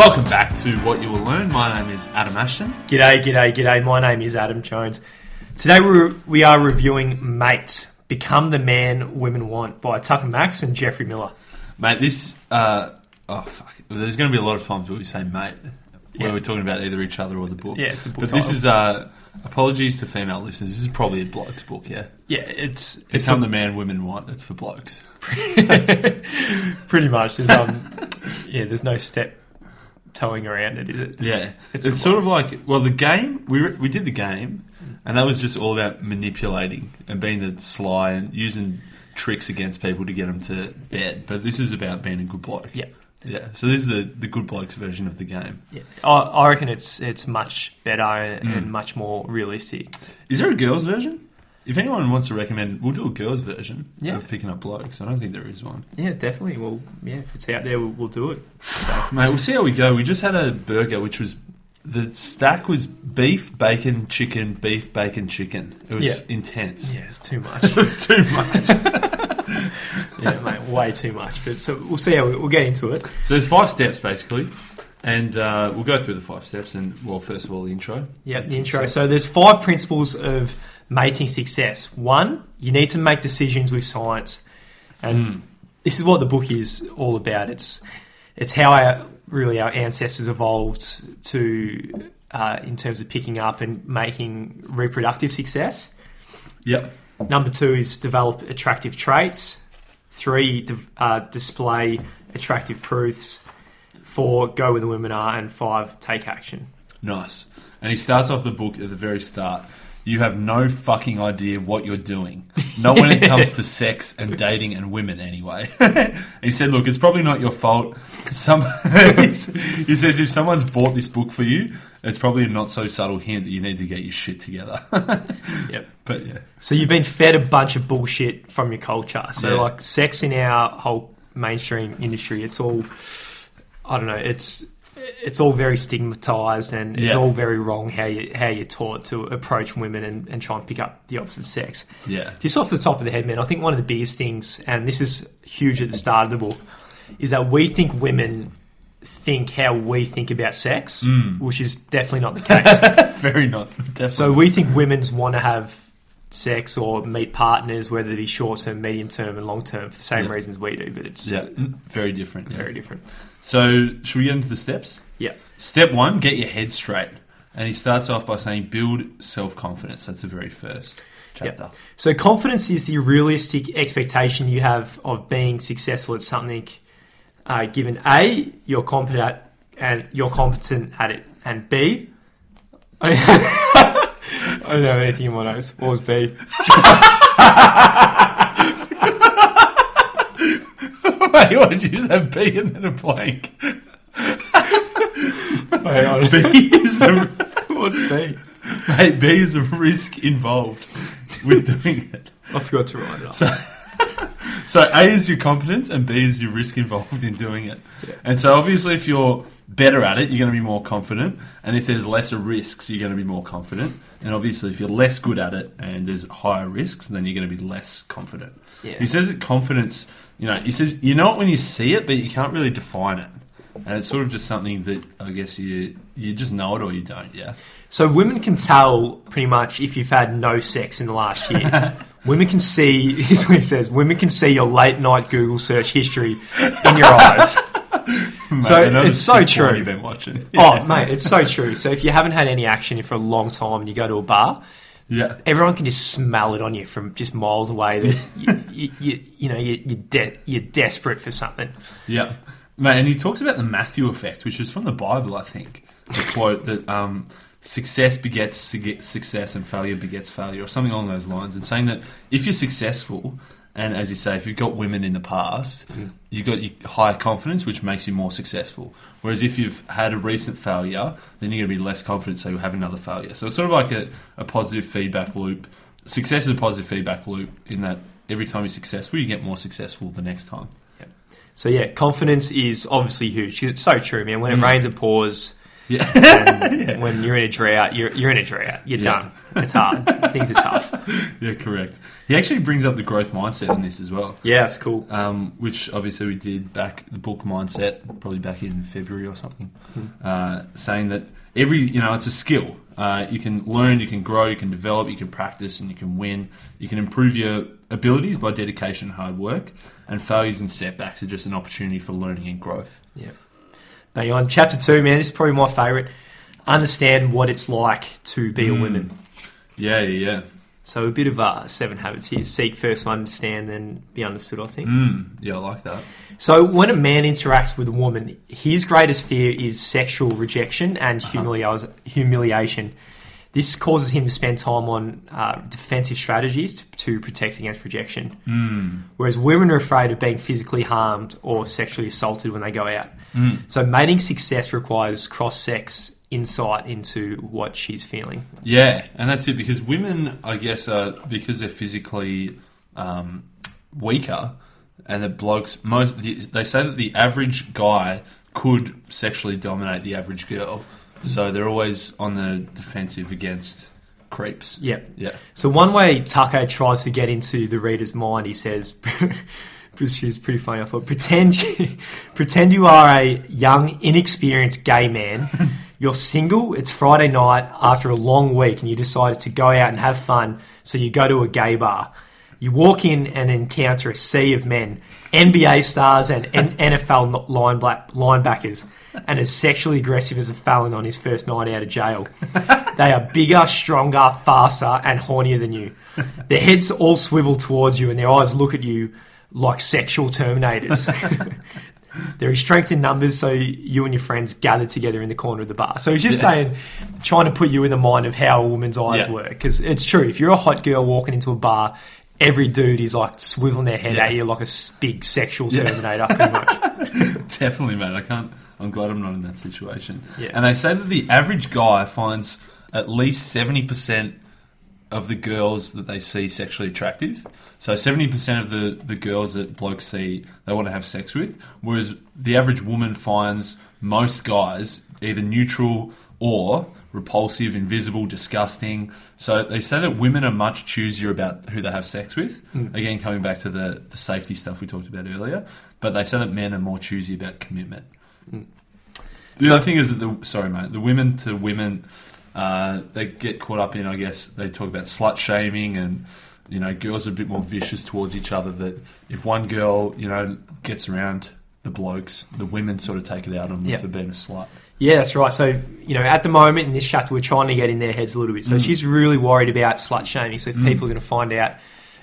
Welcome back to What You Will Learn. My name is Adam Ashton. G'day, g'day, g'day. My name is Adam Jones. Today we're, we are reviewing Mate, Become the Man Women Want by Tucker Max and Geoffrey Miller. Mate, this, uh, oh fuck, there's going to be a lot of times where we say mate, where Yeah. we're talking about either each other or the book. Yeah, it's a book But this is, uh, apologies to female listeners, this is probably a bloke's book, yeah? Yeah, it's it's Become the man women want, it's for blokes. pretty much. There's, um, yeah, there's no step towing around it, is it? Yeah, It's it's, sort of like well, the game we re- we did the game, and that was just all about manipulating and being the sly and using tricks against people to get them to bed. But this is about being a good bloke. Yeah. yeah. So this is the the good blokes version of the game. Yeah, I, I reckon it's it's much better and, Mm. and much more realistic. Is there a girls version? If anyone wants to recommend, we'll do a girls version Yeah. of picking up blokes. I don't think there is one. Yeah, definitely. Well, yeah, if it's out there, we'll, we'll do it. Mate, we'll see how we go. We just had a burger, which was the stack was beef, bacon, chicken, beef, bacon, chicken. It was Yeah. intense. Yeah, it's too much. It was too much. yeah, mate, way too much. But so we'll see how we, we'll get into it. So there's five steps basically, and uh, we'll go through the five steps. And well, first of all, the intro. Yeah, the intro. So there's five principles of mating success. One, you need to make decisions with science, and Mm. this is what the book is all about. It's it's how our really our ancestors evolved to uh, in terms of picking up and making reproductive success. Yep. Number two is develop attractive traits. Three, uh, display attractive proofs. Four, go where the women are, and five, take action. Nice. And he starts off the book at the very start. You have no fucking idea what you're doing. Not when it comes to sex and dating and women, anyway. he said, "Look, it's probably not your fault. Some," he says, "If someone's bought this book for you, it's probably a not so subtle hint that you need to get your shit together." Yep. but yeah, So you've been fed a bunch of bullshit from your culture. So Yeah. like sex in our whole mainstream industry, it's all I don't know, it's it's all very stigmatized and it's Yeah. all very wrong how you how you're taught to approach women and, and try and pick up the opposite sex. yeah, Just off the top of the head, man, I think one of the biggest things, and this is huge at the start of the book, is that we think women think how we think about sex, mm. which is definitely not the case. very not definitely. So we think women's want to have sex or meet partners, whether it be short term, medium term, and long term, for the same Yeah. reasons we do. But it's yeah, very different. yeah. very different. So, should we get into the steps? Yeah. Step one, get your head straight. And he starts off by saying, build self confidence. That's the very first chapter. So confidence is the realistic expectation you have of being successful at something. Uh, given A, you're competent at, and you're competent at it, and B, I don't, know anything in my notes. What was B? Wait, what did you say? B and then a blank? Hang on. B is a, What's B? mate, B is a risk involved with doing it. I forgot to write it up. So, so A is your competence and B is your risk involved in doing it. Yeah. And so obviously if you're better at it, you're going to be more confident. And if there's lesser risks, you're going to be more confident. And obviously if you're less good at it and there's higher risks, then you're going to be less confident. Yeah. He says that confidence, you know, he says you know it when you see it, but you can't really define it. And it's sort of just something that I guess you you just know it or you don't, yeah. So women can tell pretty much if you've had no sex in the last year. women can see, here's what he says, women can see your late night Google search history in your eyes. Mate, So it's so true. You've been watching. Oh, mate, it's so true. So if you haven't had any action for a long time and you go to a bar, yeah. everyone can just smell it on you from just miles away that you, you, you, you know, you, you're, de- you're desperate for something. Yeah, mate, and he talks about the Matthew effect, which is from the Bible, I think. The quote that um, success begets success and failure begets failure, or something along those lines, and saying that if you're successful, and as you say, if you've got women in the past, you've got your higher confidence, which makes you more successful. Whereas if you've had a recent failure, then you're going to be less confident, so you'll have another failure. So it's sort of like a, a positive feedback loop. Success is a positive feedback loop in that every time you're successful, you get more successful the next time. So yeah, confidence is obviously huge. It's so true, man. When it Mm. rains, it pours. Yeah. When you're in a drought, you're, you're in a drought. You're Yeah. done. It's hard. Things are tough. yeah, correct. He actually brings up the growth mindset in this as well. Yeah, it's cool. um, which obviously we did back the book mindset probably back in February or something, uh, saying that every you know it's a skill. Uh, you can learn, you can grow, you can develop, you can practice, and you can win. You can improve your abilities by dedication and hard work. And failures and setbacks are just an opportunity for learning and growth. Yeah. Bang on. Chapter two, man, this is probably my favourite. Understand what it's like to be a Mm. woman. Yeah, yeah, yeah. So a bit of uh, seven habits here. Seek first, understand, then be understood, I think. Mm, yeah, I like that. So when a man interacts with a woman, his greatest fear is sexual rejection and Uh-huh. humiliation. This causes him to spend time on uh, defensive strategies to, to protect against rejection. Mm, Whereas women are afraid of being physically harmed or sexually assaulted when they go out. mm. So mating success requires cross-sex insight into what she's feeling. Yeah, and that's it because women, I guess, are because they're physically um, weaker, and the blokes most the, they say that the average guy could sexually dominate the average girl, so they're always on the defensive against creeps. Yep. Yeah, So one way Tucker tries to get into the reader's mind, he says, which is pretty funny. I thought, pretend, you, pretend you are a young, inexperienced gay man. You're single. It's Friday night after a long week, and you decided to go out and have fun. So you go to a gay bar. You walk in and encounter a sea of men, NBA stars and NFL lineback- linebackers, and as sexually aggressive as a felon on his first night out of jail. They are bigger, stronger, faster, and hornier than you. Their heads all swivel towards you, and their eyes look at you like sexual terminators. there is strength in numbers, so you and your friends gather together in the corner of the bar. So he's just Yeah. saying, trying to put you in the mind of how a woman's eyes Yeah. work. Because it's true, if you're a hot girl walking into a bar, every dude is like swiveling their head Yeah. at you like a big sexual Yeah. terminator, pretty much. definitely, mate. I can't. I'm glad I'm not in that situation. Yeah. And they say that the average guy finds at least seventy percent of the girls that they see sexually attractive. So seventy percent of the, the girls that blokes see they want to have sex with, whereas the average woman finds most guys either neutral or repulsive, invisible, disgusting. So they say that women are much choosier about who they have sex with. Again, coming back to the, the safety stuff we talked about earlier. But they say that men are more choosy about commitment. The other thing is that the sorry mate, the women to women, uh, they get caught up in. I guess they talk about slut shaming and you know girls are a bit more vicious towards each other. That if one girl you know gets around the blokes, the women sort of take it out on them Yep. for being a slut. Yeah, that's right. So, you know, at the moment in this chapter, we're trying to get in their heads a little bit. So Mm. she's really worried about slut shaming. So if Mm. people are going to find out,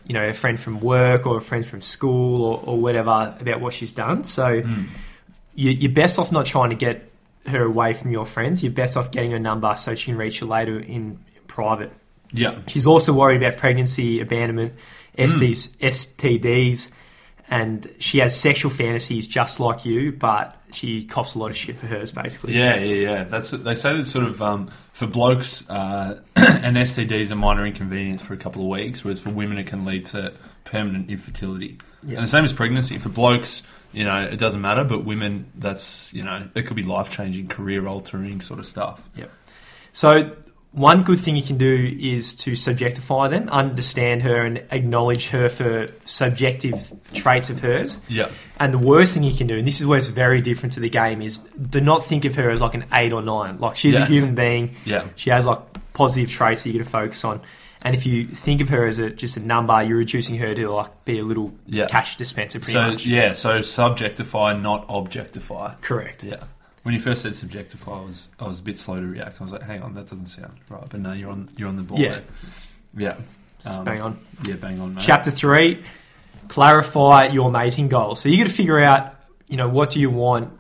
you know, a friend from work or a friend from school or, or whatever about what she's done. So Mm. you, you're best off not trying to get her away from your friends. You're best off getting her number so she can reach you later in private. Yeah, She's also worried about pregnancy, abandonment, Mm. STDs, and she has sexual fantasies just like you, but she cops a lot of shit for hers, basically. yeah, yeah, yeah. That's they say that sort of um, for blokes, uh, an STD is a minor inconvenience for a couple of weeks, whereas for women it can lead to permanent infertility. Yeah. And the same as pregnancy. For blokes, you know, it doesn't matter, but women, that's, you know, it could be life changing, career altering sort of stuff. Yep. So one good thing you can do is to subjectify them, understand her, and acknowledge her for subjective traits of hers. Yeah. And the worst thing you can do, and this is where it's very different to the game, is do not think of her as like an eight or nine. Like she's a human being. Yeah. She has like positive traits that you're going to focus on. And if you think of her as a, just a number, you're reducing her to like be a little Yeah. cash dispenser, pretty So, much. yeah, so subjectify, not objectify. Correct. Yeah. When you first said subjectify, I was I was a bit slow to react. I was like, "Hang on, that doesn't sound right." But no, you're on you're on the ball. Yeah. there. Yeah. Um, Bang on. Yeah, bang on, mate. Chapter three, clarify your mating goals. So you got to figure out, you know, what do you want?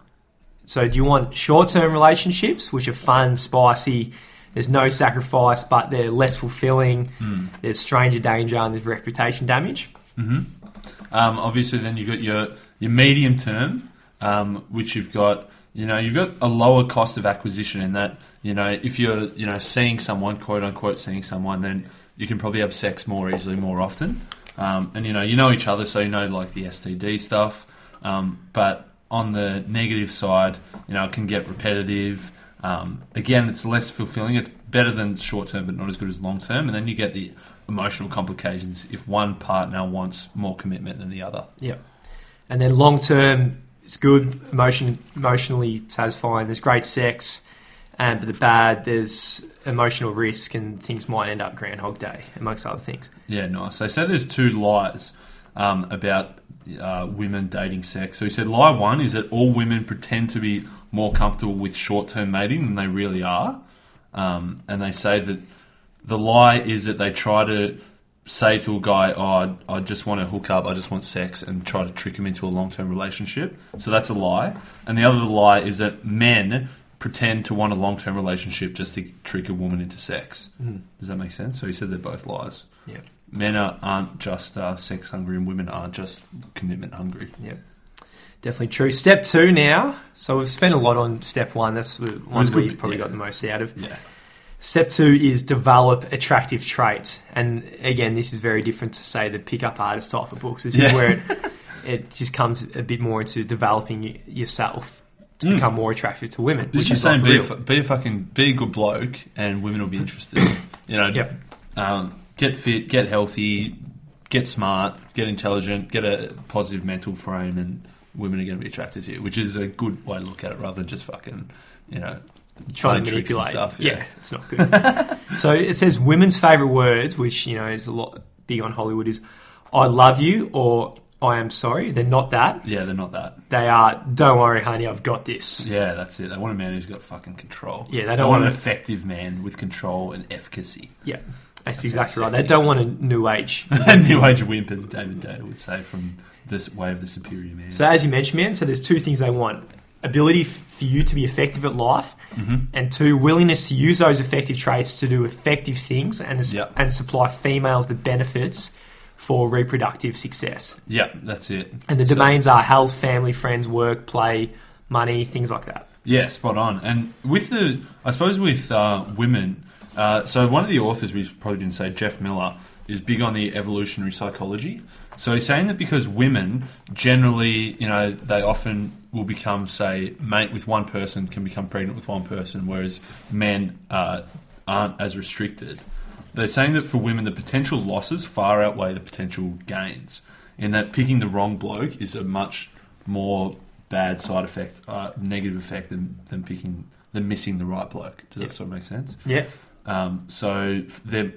So do you want short-term relationships, which are fun, spicy? There's no sacrifice, but they're less fulfilling. Mm. There's stranger danger and there's reputation damage. hmm Um, obviously, then you've got your your medium term, um, which you've got. You know, you've got a lower cost of acquisition in that. You know, if you're you know seeing someone, quote unquote, seeing someone, then you can probably have sex more easily, more often. Um, and you know, you know each other, so you know like the STD stuff. Um, but on the negative side, you know, it can get repetitive. Um, again, it's less fulfilling. It's better than short term, but not as good as long term. And then you get the emotional complications if one partner wants more commitment than the other. Yep. And then long term, it's good, emotion, emotionally satisfying. There's great sex, and but the bad, there's emotional risk, and things might end up Groundhog Day, amongst other things. Yeah, nice. They said there's two lies um, about uh, women dating sex. So he said lie one is that all women pretend to be more comfortable with short term mating than they really are. Um, and they say that the lie is that they try to say to a guy, "Oh, I, I just want to hook up, I just want sex," and try to trick him into a long term relationship. So that's a lie. And the other lie is that men pretend to want a long term relationship just to trick a woman into sex. Does that make sense? So he said they're both lies. Yeah. Men are, aren't just uh, sex hungry, and women aren't just commitment hungry. Yep. Definitely true. Step two now. So we've spent a lot on step one. That's the one we probably yeah. got the most out of. Yeah. Step two is develop attractive traits. And again, this is very different to say the pickup artist type of books. This is where it, it just comes a bit more into developing yourself to Mm. become more attractive to women. This which is is like saying be a, be a fucking be a good bloke, and women will be interested. you know, Yep. um, get fit, get healthy, get smart, get intelligent, get a positive mental frame, and women are going to be attracted to you. Which is a good way to look at it, rather than just fucking, you know, trying playing to and manipulate. stuff. yeah. it's not good. so it says women's favorite words, which you know is a lot big on Hollywood, is "I love you" or "I am sorry." They're not that. yeah, they're not that. They are. Don't worry, honey, I've got this. Yeah, that's it. They want a man who's got fucking control. Yeah, they They, don't want want an effective man with control and efficacy. Yeah, that's, That's exactly right. They don't want a new age. a New age wimp, as David Deida would say, from this way of the superior man. So as you mentioned, man, so there's two things they want: ability for you to be effective at life, hmm and two, willingness to use those effective traits to do effective things and Yep. and supply females the benefits for reproductive success. Yeah, that's it. And the So- domains are health, family, friends, work, play, money, things like that. Yeah, spot on. And with the, I suppose with uh, women, uh, so one of the authors we probably didn't say, Jeff Miller, is big on the evolutionary psychology. So he's saying that because women generally, you know, they often will become, say, mate with one person, can become pregnant with one person, whereas men uh, aren't as restricted. They're saying that for women, the potential losses far outweigh the potential gains. In that picking the wrong bloke is a much more bad side effect, uh, negative effect than, than picking than missing the right bloke. Does that sort of make sense? Yeah, Um, so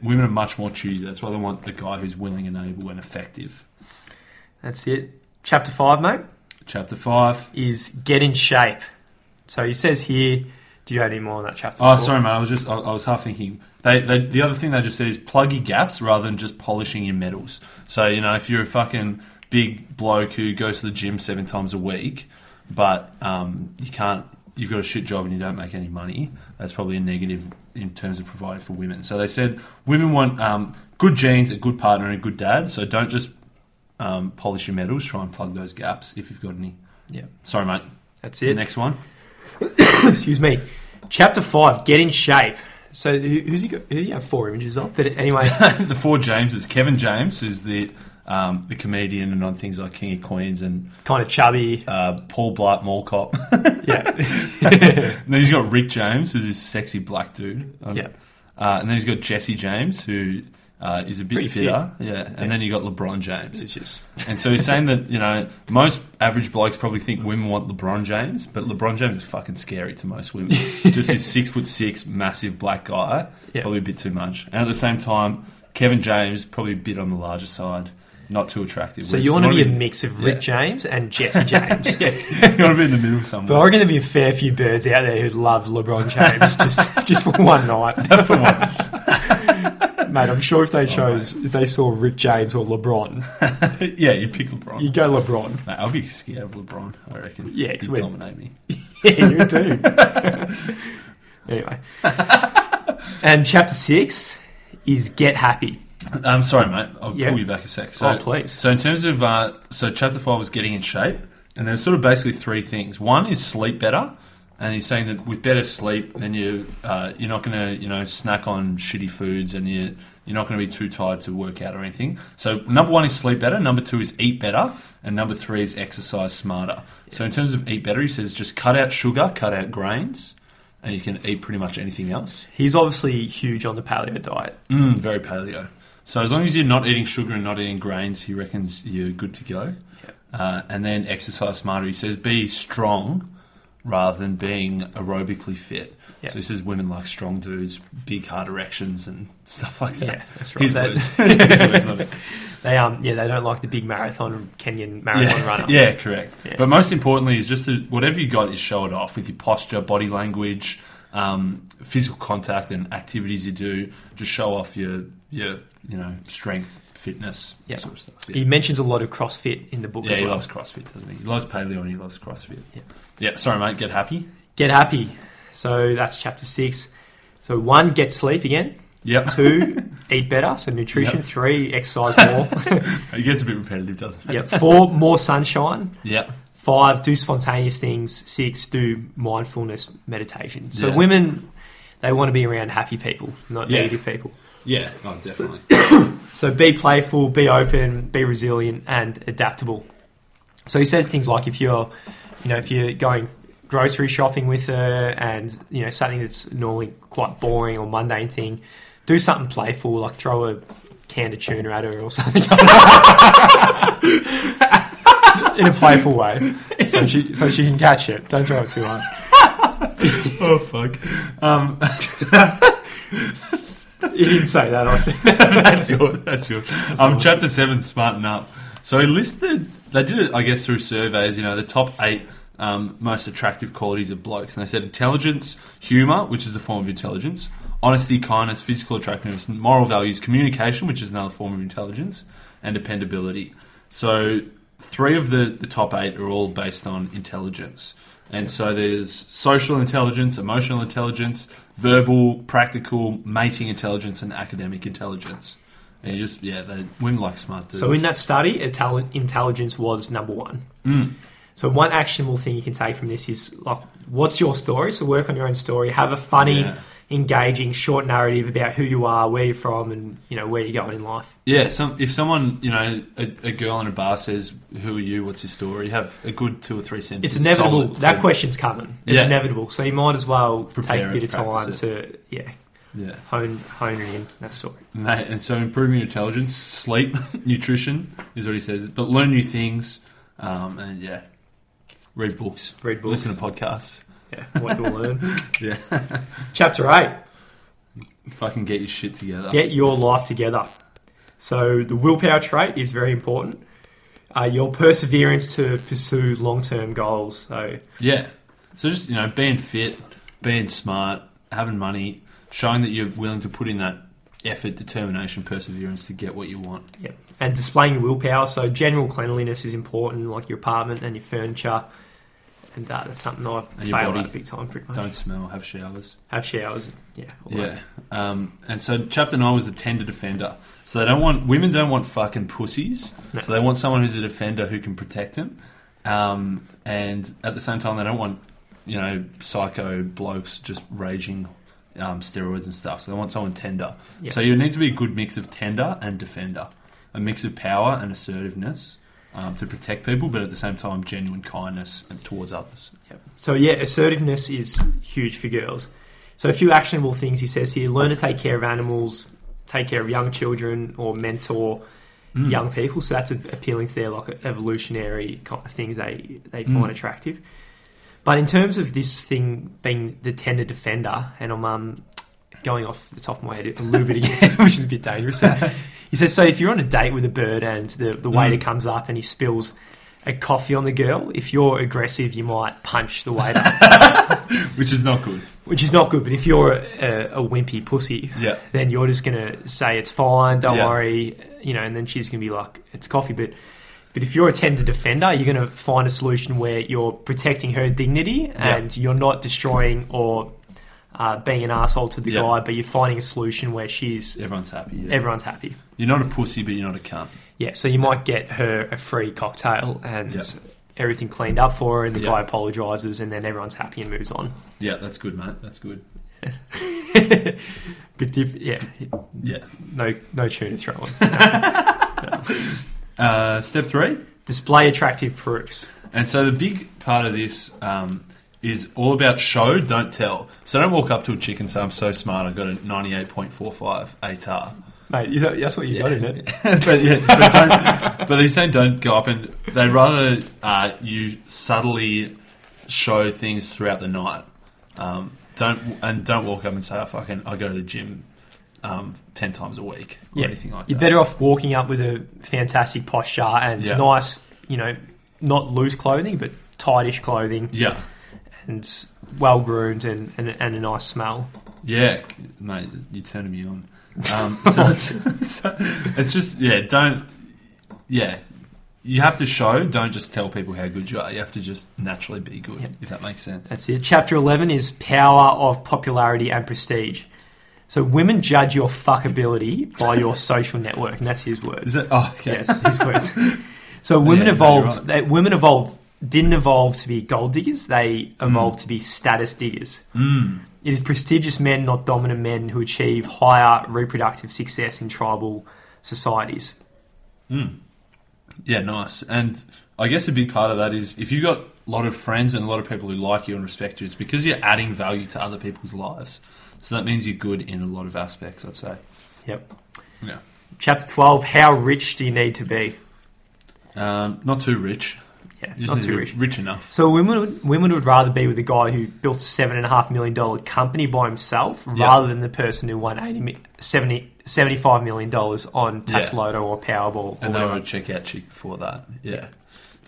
women are much more choosy. That's why they want a guy who's willing and able and effective. that's it. Chapter five, mate, Chapter five. is get in shape. So he says here. Do you have any more on that chapter? Oh, before? sorry, mate. I was just I, I was half thinking. They, they the other thing they just said is plug your gaps rather than just polishing your medals. So you know if you're a fucking big bloke who goes to the gym seven times a week, but um, you can't. You've got a shit job and you don't make any money. That's probably a negative in terms of providing for women. So they said women want um, good genes, a good partner, and a good dad. So don't just um, polish your medals. Try and plug those gaps if you've got any. Yeah. Sorry, mate. That's The it. next one. Excuse me. Chapter five, get in shape. So who, who's he got? Who do you have four images of? But anyway, the four Jameses. Kevin James, who's the um, the comedian and on things like King of Queens, and kind of chubby. uh, Paul Blart Mall Cop. Yeah. then he's got Rick James, who's this sexy black dude. Um, Yeah. Uh, and then he's got Jesse James, who uh, is a bit fitter. Yeah. And Yeah. then you got LeBron James. Just And so he's saying that, you know, most average blokes probably think women want LeBron James, but LeBron James is fucking scary to most women. Just this six foot six, massive black guy, Yeah. probably a bit too much. And at the same time, Kevin James, probably a bit on the larger side, not too attractive. so Whereas you want to be a mix of Rick Yeah. James and Jesse James. yeah, you want to be in the middle But somewhere. I reckon there'd be a fair few birds out there who'd love LeBron James just just for one night. For one. Mate, I'm sure if Oh, they chose, if they saw Rick James or LeBron, yeah, you pick LeBron. you go LeBron. Mate, I'll be scared of LeBron, I reckon. Yeah, He'd weird. dominate me. Yeah, you do. anyway, and chapter six is get happy. I'm sorry, mate. I'll Yeah. pull you back a sec. So, Oh, please. So, in terms of uh, so, chapter five was getting in shape, and there's sort of basically three things. One is sleep better, and he's saying that with better sleep, then you uh, you're not going to you know snack on shitty foods, and you you're not going to be too tired to work out or anything. So, number one is sleep better. Number two is eat better, and number three is exercise smarter. So, in terms of eat better, he says just cut out sugar, cut out grains. and you can eat pretty much anything else. He's obviously huge on the paleo diet. Mm, very paleo. So as long as you're not eating sugar and not eating grains, he reckons you're good to go. Yep. Uh, and then exercise smarter. He says be strong rather than being aerobically fit. Yep. So this is women like strong dudes, big hard erections and stuff like that. Yeah, that's right. His They- words. His words. They um yeah they don't like the big marathon Kenyan marathon yeah. runner. Yeah, correct. Yeah. But most importantly is just to, whatever you got is show it off with your posture, body language, um, physical contact, and activities you do. Just show off your your you know strength, fitness, Yeah. sort of stuff. He mentions a lot of CrossFit in the book Yeah, as he well. loves CrossFit, doesn't he? He loves paleo and he loves CrossFit. Yeah. Yeah, sorry, mate. Get happy. Get happy. So that's chapter six. So one, get sleep again. Yep. Two, eat better. So nutrition. Yep. Three, exercise more. It gets a bit repetitive, doesn't it? yep. Four, more sunshine. Yep. Five, do spontaneous things. Six, do mindfulness meditation. So Yeah. women, they want to be around happy people, not Yeah. negative people. Yeah. Oh, definitely. So be playful, be open, be resilient, and adaptable. So he says things like if you're, you know, if you're going grocery shopping with her, and you know something that's normally quite boring or mundane thing, do something playful, like throw a can of tuna at her or something. In a playful way, so she so she can catch it. Don't throw it too hard. oh fuck. Um, You didn't say that, I think. that's your. That's your. Um, chapter seven, smarten up. So he listed. They did it, I guess, through surveys. You know, the top eight um, most attractive qualities of blokes, and they said intelligence, humour, which is a form of intelligence, honesty, kindness, physical attractiveness, moral values, communication, which is another form of intelligence, and dependability. So three of the the top eight are all based on intelligence. And so there's social intelligence, emotional intelligence, verbal, practical, mating intelligence, and academic intelligence. And you just, yeah, they, women like smart dudes. So in that study, intelli- intelligence was number one. Mm. So one actionable thing you can take from this is like, what's your story? So work on your own story. Have a funny, Yeah. Engaging, short narrative about who you are, where you're from, and you know where you're going in life. Yeah, some, if someone, you know, a, a girl in a bar says, Who are you? What's your story? You Have a good two or three sentences. It's inevitable. solid that question's coming. It's Yeah. inevitable. So you might as well Prepare take a bit of time practice to yeah Yeah. hone hone in that story. Mate, and so improving your intelligence, sleep, nutrition is what he says, but learn new things, um, and yeah, read books, Read books. listen to podcasts. Yeah, what you'll learn. Yeah. Chapter eight. Fucking get your shit together. Get your life together. So the willpower trait is very important. Uh, your perseverance to pursue long-term goals. So Yeah. So just, you know, being fit, being smart, having money, showing that you're willing to put in that effort, determination, perseverance to get what you want. yeah, and displaying your willpower. So general cleanliness is important, like your apartment and your furniture. And uh, that's something I've And failed at big time, pretty much. Don't smell, have showers. Have showers. Yeah. Yeah. Um, and so chapter nine was the tender defender. So they don't want women don't want fucking pussies. No. So they want someone who's a defender who can protect them. Um, and at the same time, they don't want you know psycho blokes just raging um, steroids and stuff. So they want someone tender. So you need to be a good mix of tender and defender, a mix of power and assertiveness. Um, to protect people, but at the same time, genuine kindness and towards others. So yeah, assertiveness is huge for girls. So a few actionable things he says here: learn to take care of animals, take care of young children, or mentor Mm. young people. So that's appealing to their like evolutionary kind of things they they Mm. find attractive. But in terms of this thing being the tender defender, and I'm um, going off the top of my head a little bit again, which is a bit dangerous. But he says, so if you're on a date with a bird and the, the waiter Mm. comes up and he spills a coffee on the girl, if you're aggressive, you might punch the waiter, Which is not good. which is not good. But if you're a, a wimpy pussy, Yeah. then you're just going to say it's fine, don't Yeah. worry, you know, and then she's going to be like, it's coffee. But but if you're a tender defender, you're going to find a solution where you're protecting her dignity and you're not destroying or uh, being an asshole to the Yeah. guy, but you're finding a solution where she's Everyone's happy. Yeah. everyone's happy. You're not a pussy, but you're not a cunt. Yeah, so you might get her a free cocktail and Yeah. everything cleaned up for her, and the Yeah. guy apologizes, and then everyone's happy and moves on. Yeah, that's good, mate. That's good. but diff- yeah, Yeah. no no tuna throwing. Uh, step three. Display attractive proofs. And so the big part of this um, is all about show, don't tell. So don't walk up to a chick and say, I'm so smart, I got a 98.45 ATAR. Mate, is that, that's what you got, isn't it? but yeah, but, don't, but he's saying don't go up and they'd rather uh, you subtly show things throughout the night. Um, don't and don't walk up and say, "I fucking I go to the gym um, ten times a week" or Yeah. anything like that. You're better off walking up with a fantastic posture and Yeah. nice, you know, not loose clothing, but tightish clothing Yeah, and well groomed and, and, and a nice smell. yeah, mate, you're turning me on. Um, so, it's, so it's just yeah, don't yeah. You have to show. Don't just tell people how good you are. You have to just naturally be good. Yep. If that makes sense. That's it. Chapter 11 is power of popularity and prestige. So women judge your fuckability by your social network, and that's his words. Is that? Oh, okay. Yes, his words. So women Yeah, evolved. you're women evolved. Didn't evolve to be gold diggers. They evolved to be status diggers. Mm. It is prestigious men, not dominant men, who achieve higher reproductive success in tribal societies. Mm. Yeah, nice. And I guess a big part of that is if you've got a lot of friends and a lot of people who like you and respect you, it's because you're adding value to other people's lives. So that means you're good in a lot of aspects, I'd say. Yep. Yeah. Chapter 12 How rich do you need to be? Um, not too rich. You not too rich. Rich enough. So women would, women would rather be with a guy who built a seven and a half million dollar company by himself Yeah. rather than the person who won 80, 70, 75 million dollars on Yeah. Or Powerball. Or And they whatever. would check out cheap before that. Yeah.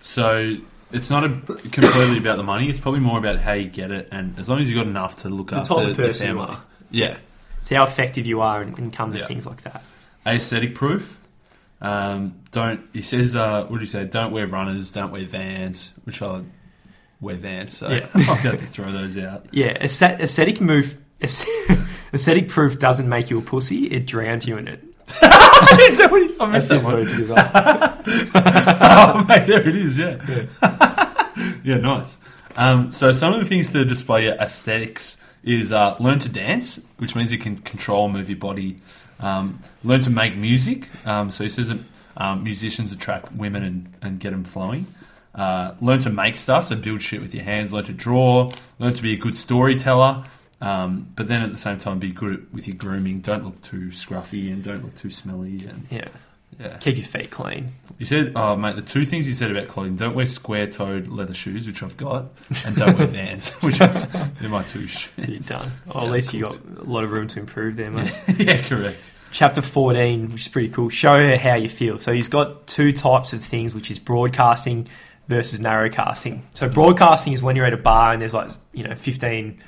So it's not a, completely about the money. It's probably more about how you get it. And as long as you've got enough to look The after of the person you family. are. Yeah. It's how effective you are and, and come to Yeah. things like that. aesthetic proof. Um, don't he says? Uh, what do you say? Don't wear runners. Don't wear Vans. Which I wear Vans, so Yeah. I'll have to throw those out. Yeah, aesthetic move. Aesthetic proof doesn't make you a pussy; it drowns you in it. Is that what he- I missed that one. words. His own. oh, mate, there it is. Yeah, yeah, nice. Um, so some of the things to display your aesthetics is uh, learn to dance, which means you can control, move your body. Um, learn to make music. Um, so he says that um, musicians attract women and, and get them flowing. Uh, learn to make stuff, so build shit with your hands. Learn to draw. Learn to be a good storyteller. Um, but then at the same time, be good with your grooming. Don't look too scruffy and don't look too smelly. And Yeah, yeah, keep your feet clean. you said, oh mate, the two things you said about clothing: don't wear square-toed leather shoes, which I've got, and don't wear Vans, which I've, they're my two. Sh- You're done. Oh, Yeah, at least you got a lot of room to improve there, mate. yeah, correct. Chapter 14, which is pretty cool. Show her how you feel. So he's got two types of things, which is broadcasting versus narrowcasting. So broadcasting is when you're at a bar and there's like, you know, 15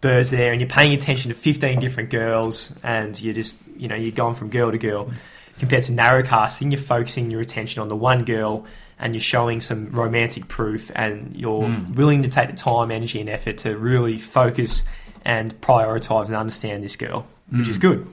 birds there and you're paying attention to 15 different girls and you're just, you know, you're going from girl to girl. Compared to narrowcasting, you're focusing your attention on the one girl and you're showing some romantic proof and you're Mm. willing to take the time, energy and effort to really focus and prioritize and understand this girl, which is Mm. good.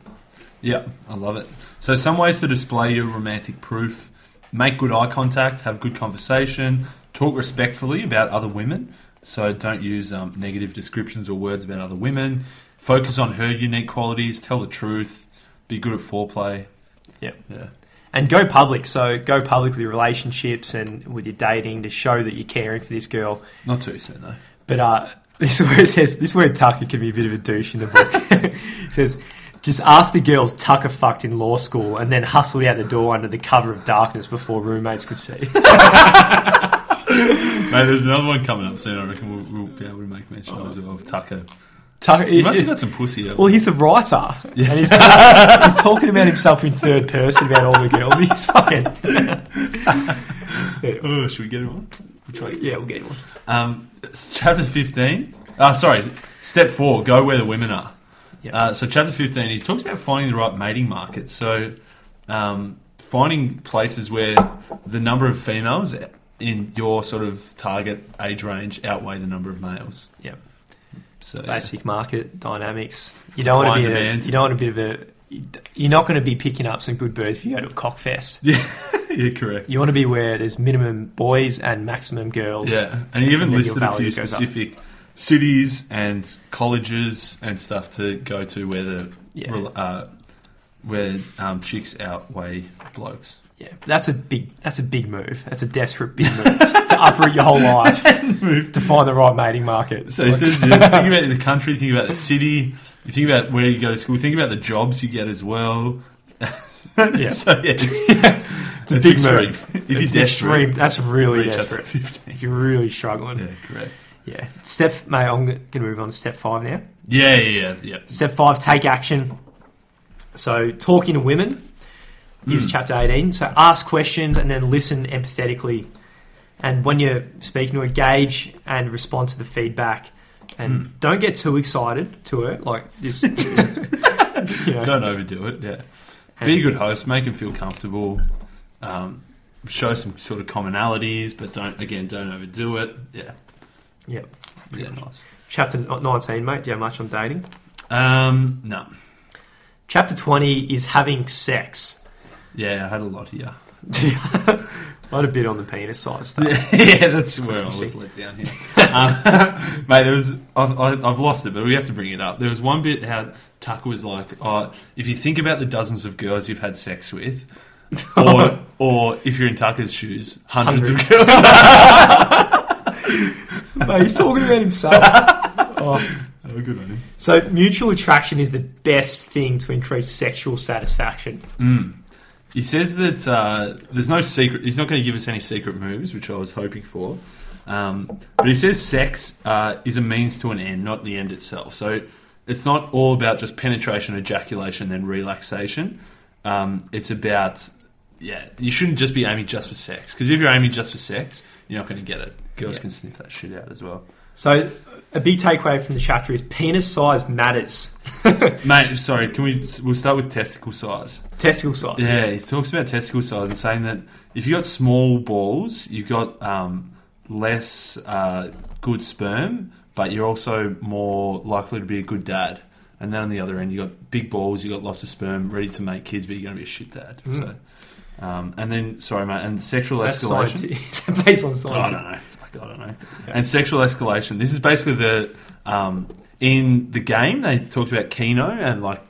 Yeah, I love it. So some ways to display your romantic proof: make good eye contact, have good conversation, talk respectfully about other women. So don't use um, negative descriptions or words about other women. Focus on her unique qualities. Tell the truth. Be good at foreplay. Yep. Yeah. and go public. So go public with your relationships and with your dating to show that you're caring for this girl. Not too soon though. But uh, this is where it says this is where Tucker can be a bit of a douche in the book. it says. Just ask the girls Tucker fucked in law school and then hustle out the door under the cover of darkness before roommates could see. Mate, there's another one coming up soon. I reckon we'll, we'll be able to make mention of, of Tucker. Tucker, He must have got some pussy. well, he's the writer, and he's, talking, he's talking about himself in third person about all the girls. He's fucking. oh, should we get him on? Which one? Yeah, we'll get him one. Um, chapter 15. Ah, sorry. Step four go where the women are. Yep. Uh, so, chapter 15, he talks about finding the right mating market. So, um, finding places where the number of females in your sort of target age range outweigh the number of males. Yep. So, yeah. basic market dynamics. You don't want to be a, you don't want a bit of a you're not going to be picking up some good birds if you go to a cock cockfest. yeah, correct. You want to be where there's minimum boys and maximum girls. Yeah, and he even listed a few value goes up. specific cities and colleges and stuff to go to where the Yeah. uh, where um, chicks outweigh blokes. Yeah, that's a big that's a big move. That's a desperate big move to uproot your whole life move. to find the right mating market. So Like, says, yeah, think about the country, think about the city, you think about where you go to school, think about the jobs you get as well. Yeah. so yeah, it's, it's a big extreme. move. If you're desperate. That's really reach out to desperate. 15. If you're really struggling, Yeah, correct. yeah. Step, mate. I'm to move on to step five now. Yeah, yeah, yeah. yeah. Step five, take action. So, talking to women is Mm. chapter 18. So, ask questions and then listen empathetically. And when you're speaking to engage and respond to the feedback. And Mm. don't get too excited to it. Like, just, you know, Don't overdo it. Yeah. and- Be a good host. Make them feel comfortable. Um, show some sort of commonalities, but don't again don't overdo it. Yeah. Yep. Yeah. Nice. Chapter 19, mate. Do you have much on dating? Um, no. Chapter 20 is having sex. Yeah, I had a lot here. Not a bit on the penis side stuff. yeah, that's where I was let down here. Um, mate, there was I've, I- I've lost it, but we have to bring it up. There was one bit how Tucker was like, "Oh, if you think about the dozens of girls you've had sex with." or, or if you're in Tucker's shoes, hundreds, Hundreds. of girls. Mate, he's talking about himself. Oh. Good him. So, mutual attraction is the best thing to increase sexual satisfaction. Mm. He says that uh, there's no secret. He's not going to give us any secret moves, which I was hoping for. Um, but he says sex uh, is a means to an end, not the end itself. So it's not all about just penetration, ejaculation, then relaxation. Um, it's about yeah. You shouldn't just be aiming just for sex because if you're aiming just for sex, you're not going to get it. Girls Yeah. can sniff that shit out as well. So, a big takeaway from the chapter is penis size matters. Mate, sorry. Can we? We'll start with testicle size. Testicle size. Yeah, he talks about testicle size and saying that if you've got small balls, you've got um, less uh, good sperm, but you're also more likely to be a good dad. And then on the other end, you've got big balls, you've got lots of sperm, ready to make kids, but you're going to be a shit dad. Mm. So, um, and then, sorry, mate, and sexual escalation. science? Is that based on science? I don't know. Fuck, I don't know. Yeah. And sexual escalation. This is basically the um, in the game they talked about Kino and like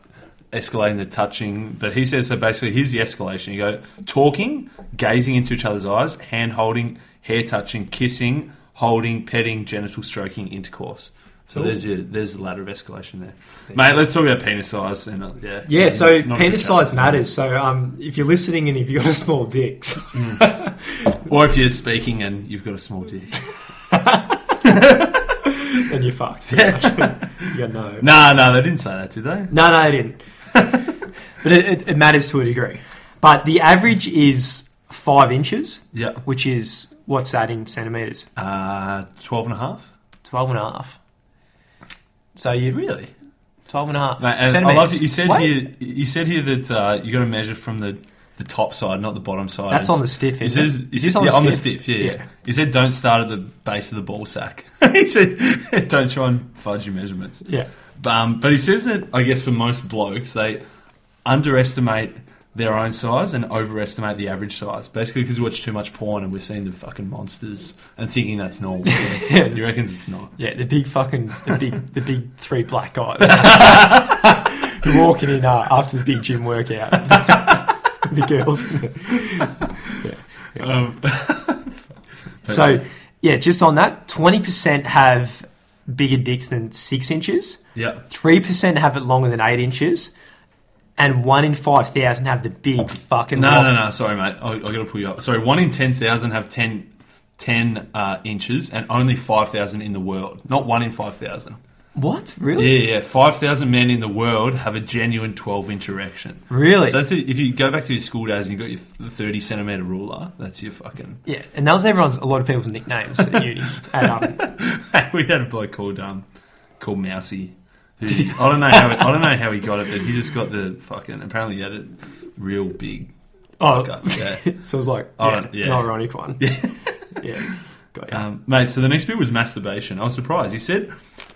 escalating the touching, but he says so. Basically, here's the escalation. You go talking, gazing into each other's eyes, hand holding, hair touching, kissing, holding, petting, genital stroking, intercourse. So Cool. there's your there's the ladder of escalation there, mate. Let's talk about penis size and uh, yeah, Yeah, so penis size matters. So, um, if you're listening and if you've got a small dick, Or if you're speaking and you've got a small dick. then you're fucked. pretty much. you got no. nah, nah, they didn't say that, did they? No, no, they didn't. but it, it, it matters to a degree. But the average is five inches, Yeah. which is what's that in centimeters? Uh, 12 and a half. 12 and a half. So you Really? 12 and a half. Mate, and I centimeters. love you said Wait, here. You said here that uh, you got to measure from the, the top side, not the bottom side. That's And on the stiff, He says, it? he this on yeah, the on the stiff? Yeah, yeah. Yeah. He said, don't start at the base of the ball sack. he said, don't try and fudge your measurements. Yeah. Um, but he says that I guess for most blokes, they underestimate their own size and overestimate the average size. Basically, because we watch too much porn and we're seeing the fucking monsters and thinking that's normal. Yeah. you reckon it's not? Yeah, the big fucking, the big, the big three black guys. Walking in uh, after the big gym workout. the girls. Um, So, yeah, just on that, 20% have bigger dicks than six inches, yeah. 3% have it longer than eight inches, and one in 5,000 have the big fucking. No, rock- no, no. Sorry, mate. I, I got to pull you up. Sorry, one in ten thousand have 10, 10 uh, inches, and only five thousand in the world. Not one in five thousand. What? Really? Yeah, yeah. Five thousand men in the world have a genuine twelve-inch erection. Really? So that's it. if you go back to your school days and you got your thirty centimeter ruler. That's your fucking. yeah, and that was everyone's, a lot of people's nicknames at uni. And, um, we had a bloke called um called Mousy. Who, I don't know how it, I don't know how he got it, but he just got the fucking. Apparently, he had a real big. oh, gut, yeah. so it was like, yeah, yeah. an ironic one. Yeah. yeah. Um, mate, so the next bit was masturbation. I was surprised. He said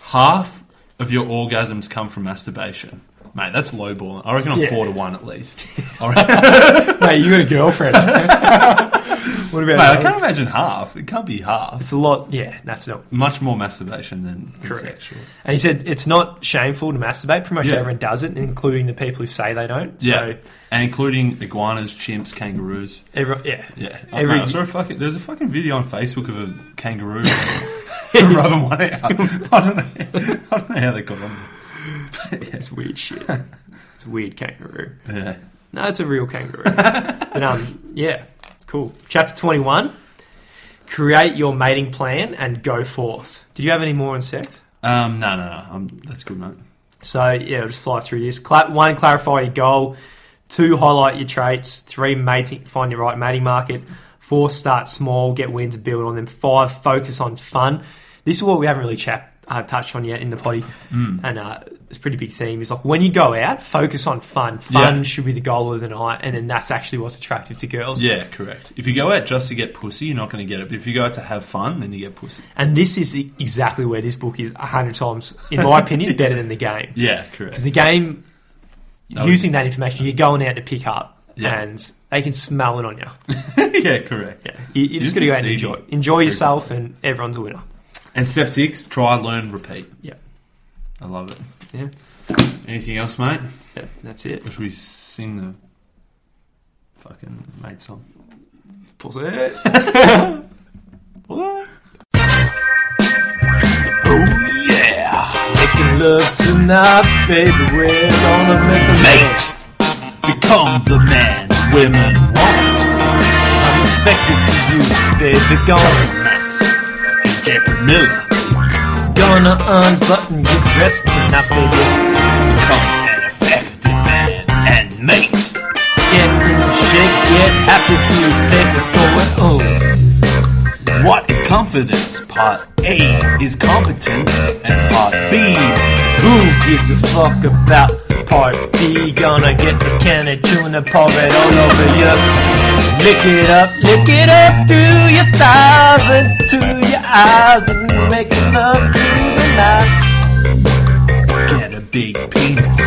half of your orgasms come from masturbation. Mate, that's low ball. I reckon I'm Yeah. four to one at least. I reckon- Mate, you got a girlfriend. What about Mate, I can't imagine half. It can't be half. It's a lot. Yeah, that's not. Much more masturbation than, than Correct. sexual. And he said it's not shameful to masturbate. Pretty much Yeah. everyone does it, including the people who say they don't. So Yeah. And including iguanas, chimps, kangaroos. everyone, yeah. Yeah. Every- Mate, I saw a fucking, there's a fucking video on Facebook of a kangaroo rubbing one out. I don't know. I don't know how they got on. But yeah, It's weird shit. It's a weird kangaroo. yeah. No, it's a real kangaroo. but um, yeah, cool. Chapter twenty-one: Create your mating plan and go forth. Did you have any more on sex? Um, no, no, no. Um, that's good, mate. So yeah, I'll just fly through this. Cla- one, clarify your goal. Two, highlight your traits. Three, mating, find your right mating market. Four, start small, get wins and build on them. Five, focus on fun. This is what we haven't really chat, uh, touched on yet in the potty, and uh, it's a pretty big theme. Is like when you go out, focus on fun. Fun Yeah. should be the goal of the night, and then that's actually what's attractive to girls. Yeah, correct. If you go out just to get pussy, you're not going to get it. But if you go out to have fun, then you get pussy. And this is exactly where this book is a hundred times, in my opinion, better than the game. Yeah, correct. the game, No. using that information, you're going out to pick up, Yeah. and they can smell it on you. yeah, correct. Yeah, you, you just got to go out and enjoy. Enjoy yourself, and everyone's a winner. And step six, try, learn, repeat. Yeah. I love it. Yeah. Anything else, mate? Yeah, that's it. Or should we sing the fucking mate song? Pause it. What? Oh, yeah! Making love tonight, baby. We're gonna make a Mate! Become the man women want. I'm expected to you, baby. Gonna, Max and Geoffrey Miller. gonna unbutton your dress tonight, baby. Become an effective man and mate. Get in the shake, get happy, feel baby, going oh. What is confidence? Part A is competence, and part B Who gives a fuck about part B? Gonna get the can of tuna, pour it all over you. Lick it up, lick it up through your thighs and to your eyes and make love through the night. get a big penis.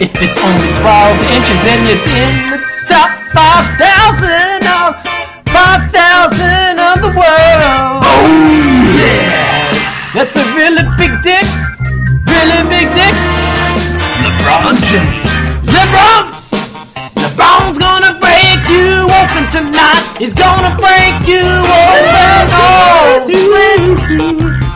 If it's only 12 inches, then you're in the top 5,000 of 5,000 of the world. Oh. That's a really big dick. Really big dick. LeBron James. LeBron! LeBron's gonna break you open tonight. He's gonna break you open. Oh, sweet.